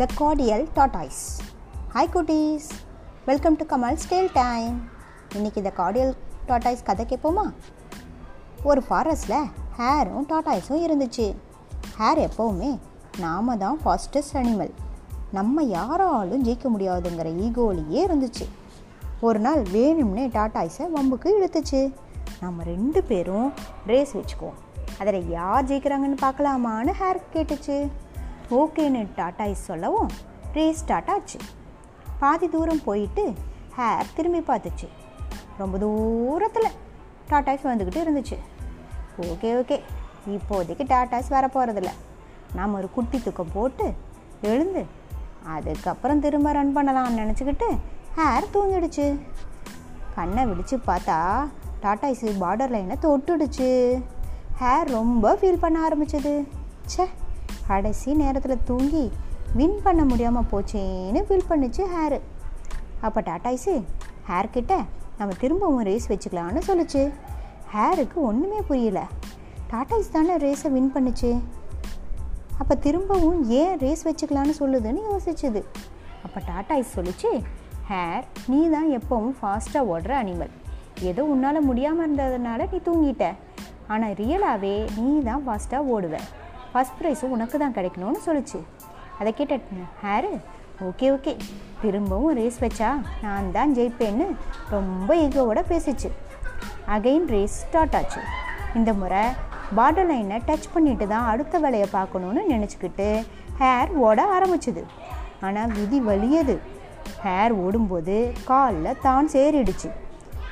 த Cordial tortoise hi குட்டீஸ் welcome to Kamal stale time இன்னைக்கு இந்த கார்டியல் டாட்டாய்ஸ் கதை கேட்போமா? ஒரு ஃபாரஸ்டில் ஹேரும் டாட்டாய்ஸும் இருந்துச்சு. ஹேர் எப்போவுமே நாம தான் ஃபாஸ்டஸ்ட் அனிமல் நம்ம யாராலும் ஜெயிக்க முடியாதுங்கிற ஈகோலியே இருந்துச்சு. ஒரு நாள் வேணும்னே டாட்டாய்ஸை வம்புக்கு இழுத்துச்சு. நம்ம ரெண்டு பேரும் ரேஸ் வச்சுக்குவோம். அதில் யார் ஜெயிக்கிறாங்கன்னு பார்க்கலாமான்னு ஹேர் கேட்டுச்சு. ஓகேன்னு டாட்டாய்ஸ் சொல்லவும் ரேஸ் ஸ்டார்ட் ஆச்சு. பாதி தூரம் போயிட்டு ஹேர் திரும்பி பார்த்துச்சு. ரொம்ப தூரத்தில் டாட்டாய்ஸ் வந்துக்கிட்டு இருந்துச்சு. Okay okay. இப்போதைக்கு டாட்டாஸ் வர போகிறதில்ல நாம் ஒரு குட்டி தூக்கம் போட்டு எழுந்து அதுக்கப்புறம் திரும்ப ரன் பண்ணலாம்னு நினச்சிக்கிட்டு ஹேர் தூங்கிடுச்சு. கண்ணை விழித்து பார்த்தா டாட்டாஸ் பார்டர் லைனை தொட்டுடுச்சு. ஹேர் ரொம்ப ஃபீல் பண்ண ஆரம்பிச்சது. ச்சே. கடைசி நேரத்தில் தூங்கி வின் பண்ண முடியாமல் போச்சேன்னு ஃபீல் பண்ணுச்சு ஹேரு. அப்போ டாட்டாய்ஸு ஹேர் கிட்ட நம்ம திரும்பவும் ரேஸ் வச்சுக்கலான்னு சொல்லுச்சு. ஹேருக்கு ஒன்றுமே புரியல. டாட்டாய்ஸ் தானே ரேஸை வின் பண்ணுச்சு. அப்போ திரும்பவும் ஏன் ரேஸ் வச்சுக்கலான்னு சொல்லுதுன்னு யோசிச்சுது. அப்போ டாட்டாய்ஸ் சொல்லிச்சு ஹேர் நீ தான் எப்போவும் ஃபாஸ்ட்டாக ஓடுற அனிமல் ஏதோ உன்னால் முடியாமல் இருந்ததுனால நீ தூங்கிட்ட. ஆனால் ரியலாகவே நீ தான் ஃபாஸ்ட்டாக ஓடுவேன் ஃபஸ்ட் ப்ரைஸும் உனக்கு தான் கிடைக்கணும்னு சொல்லிச்சு. அதை கேட்ட ஹேரு ஓகே ஓகே திரும்பவும் ரேஸ் வச்சா நான் தான் ஜெயிப்பேன்னு ரொம்ப ஈகோவோட பேசிச்சு. அகைன் ரேஸ் ஸ்டார்ட் ஆச்சு. இந்த முறை பார்டர் லைனை டச் பண்ணிட்டு தான் அடுத்த வேலையை பார்க்கணுன்னு நினச்சிக்கிட்டு ஹேர் ஓட ஆரம்பிச்சுது. ஆனால் விதி வலியது. ஹேர் ஓடும்போது காலில் தான் சேரிடுச்சு.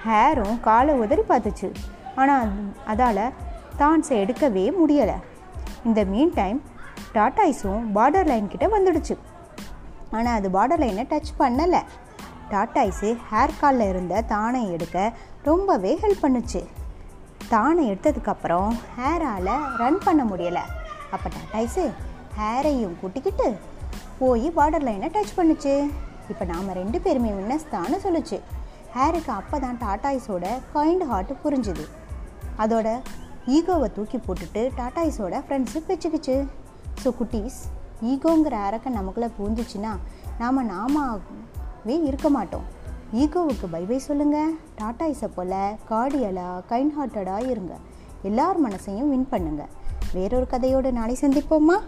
ஹேரும் காலை உதறி பார்த்துச்சு. ஆனால் அதால் தான்ஸை எடுக்கவே முடியலை. இந்த மீன் டைம் டாட்டாய்ஸும் பார்டர் லைன் கிட்ட வந்துடுச்சு. ஆனால் அது பார்டர் லைனை டச் பண்ணலை. டாட்டாய்ஸு ஹேர் காலில் இருந்த தானை எடுக்க ரொம்பவே ஹெல்ப் பண்ணுச்சு. தானை எடுத்ததுக்கப்புறம் ஹேரால் ரன் பண்ண முடியலை. அப்போ டாட்டாய்ஸு ஹேரையும் கூட்டிக்கிட்டு போய் பார்டர் லைனை டச் பண்ணுச்சு. இப்போ நாம் ரெண்டு பேருமே வின்னஸ் தான்னு சொல்லுச்சு ஹேருக்கு அப்போ தான் டாட்டாய்ஸோட கைண்ட் ஹார்ட் புரிஞ்சுது. அதோட ஈகோவை தூக்கி போட்டுட்டு டாட்டாய்ஸோட ஃப்ரெண்ட்ஷிப் வச்சுக்கிச்சு. ஸோ குட்டீஸ் ஈகோங்கிற அரக்கன் நமக்குள்ளே பூந்துச்சுன்னா நாம் நாமவே இருக்க மாட்டோம். ஈகோவுக்கு பை பை சொல்லுங்கள் டாட்டாய்ஸை போல் கார்டியலாக கைண்ட் ஹார்ட்டடாக இருங்க. எல்லார் மனசையும் வின் பண்ணுங்கள் வேறொரு கதையோடு நாளை சந்திப்போமா?